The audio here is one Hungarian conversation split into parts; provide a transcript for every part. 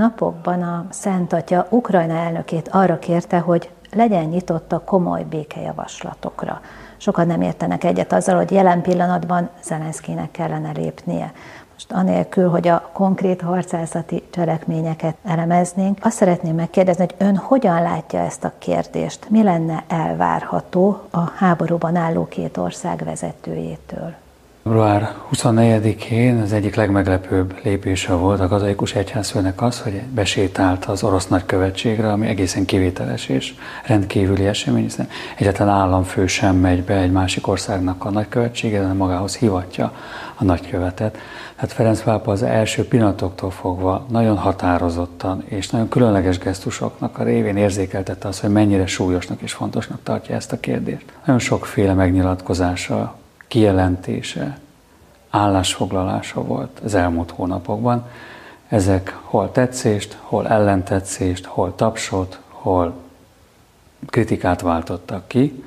Napokban a Szent Atya Ukrajna elnökét arra kérte, hogy legyen nyitott a komoly békejavaslatokra. Sokan nem értenek egyet azzal, hogy jelen pillanatban Zelenszkinek kellene lépnie. Most anélkül, hogy a konkrét harcászati cselekményeket elemeznénk, azt szeretném megkérdezni, hogy ön hogyan látja ezt a kérdést? Mi lenne elvárható a háborúban álló két ország vezetőjétől? Február 24-én az egyik legmeglepőbb lépése volt a katolikus egyházfőnek az, hogy besétált az orosz nagykövetségre, ami egészen kivételes és rendkívüli esemény, hiszen egyetlen államfő sem megy be egy másik országnak a nagykövetségére, hanem magához hivatja a nagykövetet. Hát Ferenc pápa az első pillanatoktól fogva nagyon határozottan és nagyon különleges gesztusoknak a révén érzékeltette azt, hogy mennyire súlyosnak és fontosnak tartja ezt a kérdést. Nagyon sokféle megnyilatkozása kijelentése, állásfoglalása volt az elmúlt hónapokban. Ezek hol tetszést, hol ellentetszést, hol tapsot, hol kritikát váltottak ki.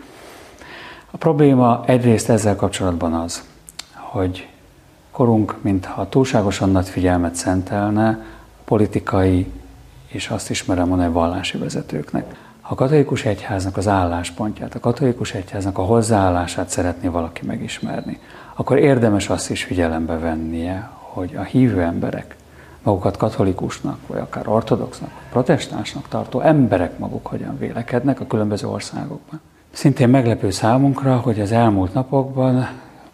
A probléma egyrészt ezzel kapcsolatban az, hogy korunk, mintha túlságosan nagy figyelmet szentelne politikai, és azt ismerem mondani, vallási vezetőknek. A katolikus egyháznak az álláspontját, a katolikus egyháznak a hozzáállását szeretné valaki megismerni, akkor érdemes azt is figyelembe vennie, hogy a hívő emberek, magukat katolikusnak, vagy akár ortodoxnak, vagy protestánsnak tartó emberek maguk hogyan vélekednek a különböző országokban. Szintén meglepő számunkra, hogy az elmúlt napokban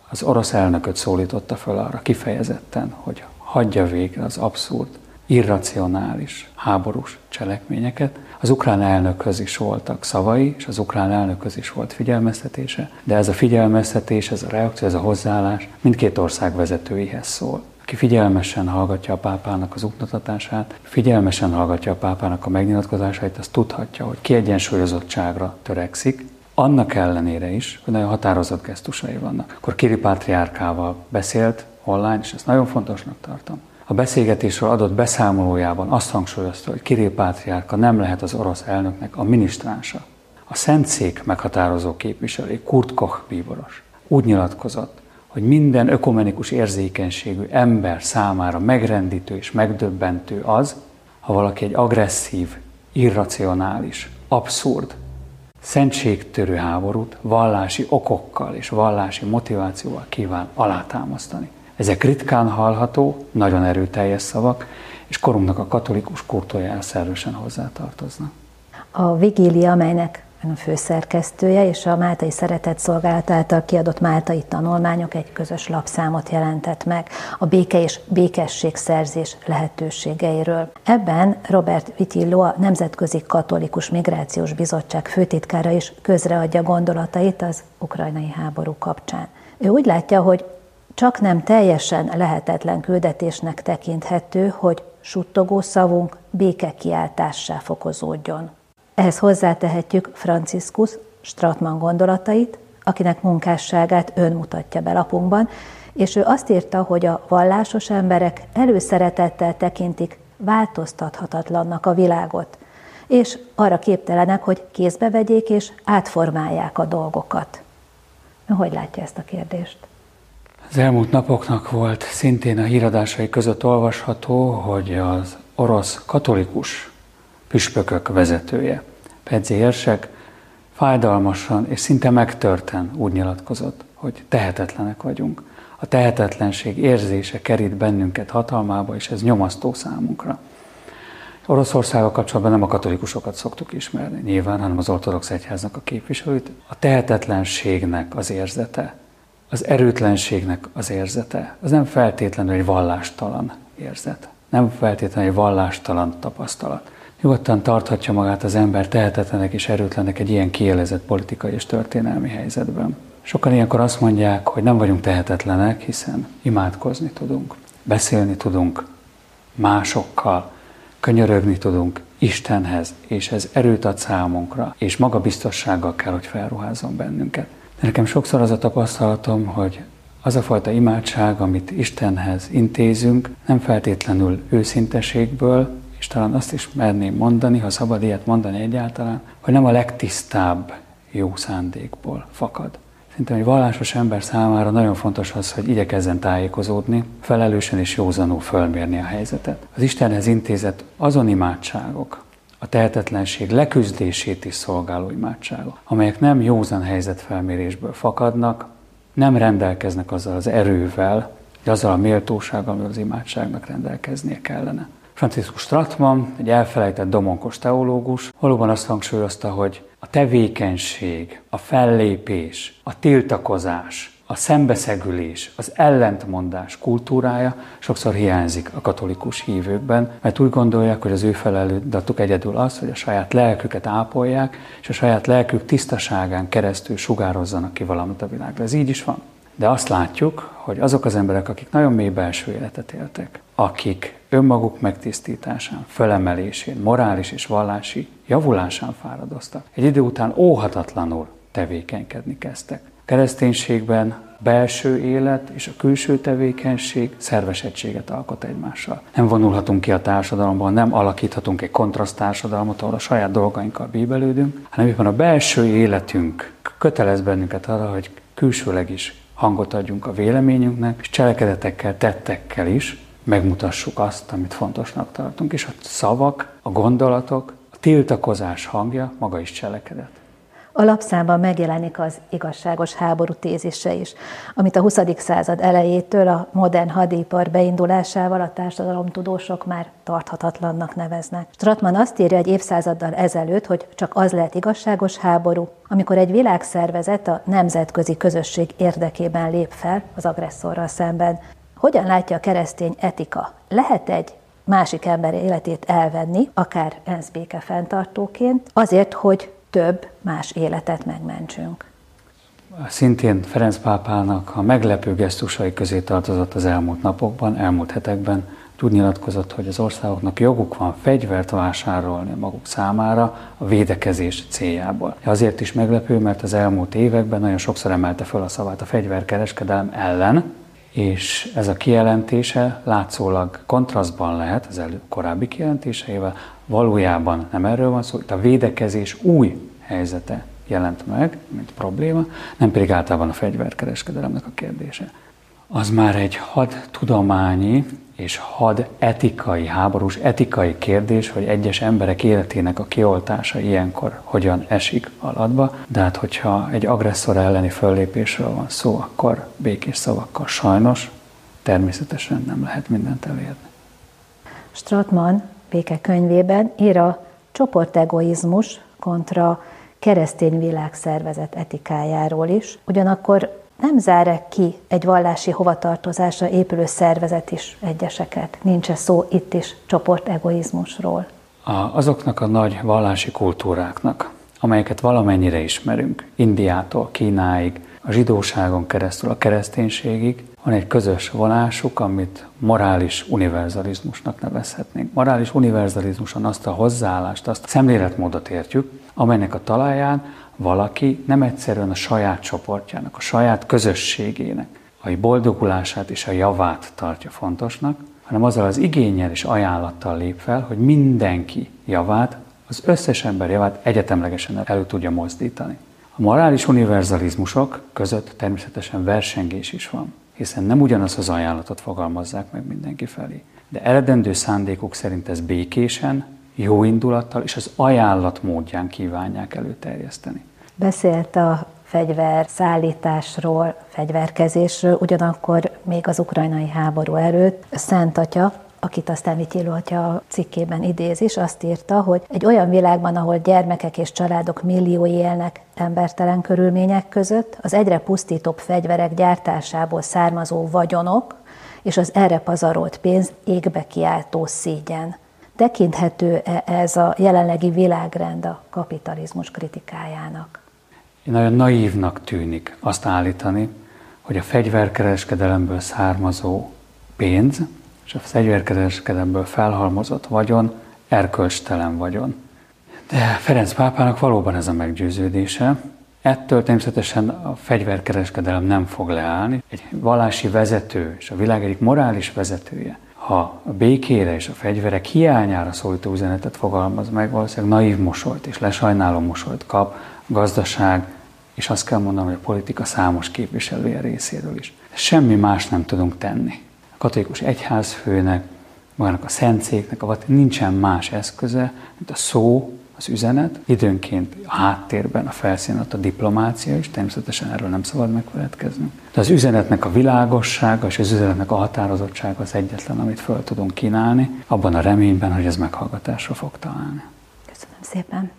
az orosz elnököt szólította föl arra kifejezetten, hogy hagyja végre az abszurd, irracionális, háborús cselekményeket. Az ukrán elnökhöz is voltak szavai, és az ukrán elnökhöz is volt figyelmeztetése, de ez a figyelmeztetés, ez a reakció, ez a hozzáállás mindkét ország vezetőihez szól aki figyelmesen hallgatja a pápának az uktatását, figyelmesen hallgatja a pápának a megnyilatkozásait, az tudhatja, hogy kiegyensúlyozottságra törekszik, annak ellenére is, hogy nagyon határozott gesztusai vannak. Akkor Kiri Pátriárkával beszélt online, és ezt nagyon fontosnak tartom a beszélgetésről adott beszámolójában azt hangsúlyozta, hogy Kiril Pátriárka nem lehet az orosz elnöknek a minisztránsa. A Szentszék meghatározó képviselő, Kurt Koch bíboros úgy nyilatkozott, hogy minden ökumenikus érzékenységű ember számára megrendítő és megdöbbentő az, ha valaki egy agresszív, irracionális, abszurd, szentségtörő háborút vallási okokkal és vallási motivációval kíván alátámasztani. Ezek ritkán hallható, nagyon erőteljes szavak, és korunknak a katolikus kultúrájához erősen hozzátartoznak. A vigília, amelynek a főszerkesztője és a Máltai Szeretett Szolgálat által kiadott Máltai tanulmányok egy közös lapszámot jelentett meg a béke és békességszerzés lehetőségeiről. Ebben Robert Vitillo, a Nemzetközi Katolikus Migrációs Bizottság főtitkára is közreadja gondolatait az ukrajnai háború kapcsán. Ő úgy látja, hogy csak nem teljesen lehetetlen küldetésnek tekinthető, hogy suttogó szavunk békekiáltássá fokozódjon. Ehhez hozzátehetjük Franciscus Stratman gondolatait, akinek munkásságát ön mutatja be lapunkban, és ő azt írta, hogy a vallásos emberek előszeretettel tekintik változtathatatlannak a világot, és arra képtelenek, hogy kézbe vegyék és átformálják a dolgokat. Hogy látja ezt a kérdést? Az elmúlt napoknak volt szintén a híradásai között olvasható, hogy az orosz katolikus püspökök vezetője, Pedzi érsek, fájdalmasan és szinte megtörten úgy nyilatkozott, hogy tehetetlenek vagyunk. A tehetetlenség érzése kerít bennünket hatalmába, és ez nyomasztó számunkra. Oroszországgal kapcsolatban nem a katolikusokat szoktuk ismerni nyilván, hanem az ortodox egyháznak a képviselőit. A tehetetlenségnek az érzete, az erőtlenségnek az érzete, az nem feltétlenül egy vallástalan érzet, nem feltétlenül egy vallástalan tapasztalat. Nyugodtan tarthatja magát az ember tehetetlenek és erőtlenek egy ilyen kielezett politikai és történelmi helyzetben. Sokan ilyenkor azt mondják, hogy nem vagyunk tehetetlenek, hiszen imádkozni tudunk, beszélni tudunk másokkal, könyörögni tudunk Istenhez, és ez erőt ad számunkra, és magabiztossággal kell, hogy felruházzon bennünket. De nekem sokszor az a tapasztalatom, hogy az a fajta imádság, amit Istenhez intézünk, nem feltétlenül őszinteségből, és talán azt is merném mondani, ha szabad ilyet mondani egyáltalán, hogy nem a legtisztább jó szándékból fakad. Szerintem egy vallásos ember számára nagyon fontos az, hogy igyekezzen tájékozódni, felelősen és józanul fölmérni a helyzetet. Az Istenhez intézett azon imádságok, a tehetetlenség leküzdését is szolgáló imádságok, amelyek nem józan helyzetfelmérésből fakadnak, nem rendelkeznek azzal az erővel, de azzal a méltósággal, amivel az imádságnak rendelkeznie kellene. Franciscus Stratman, egy elfelejtett domonkos teológus, valóban azt hangsúlyozta, hogy a tevékenység, a fellépés, a tiltakozás, a szembeszegülés, az ellentmondás kultúrája sokszor hiányzik a katolikus hívőkben, mert úgy gondolják, hogy az ő feladatuk egyedül az, hogy a saját lelküket ápolják, és a saját lelkük tisztaságán keresztül sugározzanak ki valamit a világra. Ez így is van. De azt látjuk, hogy azok az emberek, akik nagyon mély belső életet éltek, akik önmaguk megtisztításán, fölemelésén, morális és vallási javulásán fáradoztak, egy idő után óhatatlanul tevékenykedni kezdtek. Kereszténységben belső élet és a külső tevékenység szerves egységet alkot egymással. Nem vonulhatunk ki a társadalomban, nem alakíthatunk egy kontraszt társadalmat, ahol a saját dolgainkkal bíbelődünk, hanem éppen a belső életünk kötelez bennünket arra, hogy külsőleg is hangot adjunk a véleményünknek, és cselekedetekkel, tettekkel is megmutassuk azt, amit fontosnak tartunk. És a szavak, a gondolatok, a tiltakozás hangja maga is cselekedet. A lapszámban megjelenik az igazságos háború tézise is, amit a 20. század elejétől a modern hadipar beindulásával a társadalomtudósok már tarthatatlannak neveznek. Stratman azt írja egy évszázaddal ezelőtt, hogy csak az lehet igazságos háború, amikor egy világszervezet a nemzetközi közösség érdekében lép fel az agresszorral szemben. Hogyan látja a keresztény etika? Lehet egy másik ember életét elvenni, akár ENSZ béke fenntartóként, azért, hogy több más életet megmentsünk. Szintén Ferenc pápának a meglepő gesztusai közé tartozott az elmúlt napokban, elmúlt hetekben. Úgy nyilatkozott, hogy az országoknak joguk van fegyvert vásárolni maguk számára a védekezés céljából. Azért is meglepő, mert az elmúlt években nagyon sokszor emelte fel a szavát a fegyverkereskedelem ellen, és ez a kijelentése látszólag kontrasztban lehet az elő korábbi kijelentéseivel, valójában nem erről van szó, itt a védekezés új helyzete jelent meg, mint probléma, nem pedig általában a fegyverkereskedelemnek a kérdése. Az már egy had tudományi és had etikai, háborús etikai kérdés, hogy egyes emberek életének a kioltása ilyenkor hogyan esik alatba, de hát hogyha egy agresszor elleni föllépésről van szó, akkor békés szavakkal sajnos természetesen nem lehet mindent elérni. Stratman béke könyvében ír a csoportegoizmus kontra keresztény világszervezet etikájáról is, ugyanakkor nem zár ki egy vallási hovatartozásra épülő szervezet is egyeseket. Nincs -e szó itt is csoportegoizmusról? A, azoknak a nagy vallási kultúráknak, amelyeket valamennyire ismerünk, Indiától Kínáig, a zsidóságon keresztül a kereszténységig, van egy közös vonásuk, amit morális univerzalizmusnak nevezhetnénk. Morális univerzalizmuson azt a hozzáállást, azt a szemléletmódot értjük, amelynek a talaján valaki nem egyszerűen a saját csoportjának, a saját közösségének a boldogulását és a javát tartja fontosnak, hanem azzal az igényel és ajánlattal lép fel, hogy mindenki javát, az összes ember javát egyetemlegesen elő tudja mozdítani. A morális univerzalizmusok között természetesen versengés is van, hiszen nem ugyanaz az ajánlatot fogalmazzák meg mindenki felé. De eredendő szándékuk szerint ez békésen, jó indulattal és az ajánlat módján kívánják előterjeszteni. Beszélt a fegyver szállításról, fegyverkezésről, ugyanakkor még az ukrajnai háború előtt Szent Atya, akit aztán Vityiló Atya cikkében idéz is, azt írta, hogy egy olyan világban, ahol gyermekek és családok milliói élnek embertelen körülmények között, az egyre pusztítóbb fegyverek gyártásából származó vagyonok és az erre pazarolt pénz égbe kiáltó szégyen. Tekinthető-e ez a jelenlegi világrend a kapitalizmus kritikájának? Nagyon naívnak tűnik azt állítani, hogy a fegyverkereskedelemből származó pénz és a fegyverkereskedelemből felhalmozott vagyon erkölcstelen vagyon. De Ferenc pápának valóban ez a meggyőződése. Ettől természetesen a fegyverkereskedelem nem fog leállni. Egy vallási vezető és a világ egyik morális vezetője, ha a békére és a fegyverek hiányára szólító üzenetet fogalmaz meg, valószínűleg naív mosolyt és lesajnáló mosolyt kap, gazdaság és azt kell mondanom, hogy a politika számos képviselője részéről is. Semmi más nem tudunk tenni. A katolikus egyházfőnek, magának a szentszéknek, a nincsen más eszköze, mint a szó, az üzenet, időnként a háttérben, a felszínen a diplomácia is, természetesen erről nem szabad megfeledkezni. De az üzenetnek a világossága és az üzenetnek a határozottsága az egyetlen, amit föl tudunk kínálni, abban a reményben, hogy ez meghallgatásra fog találni. Köszönöm szépen.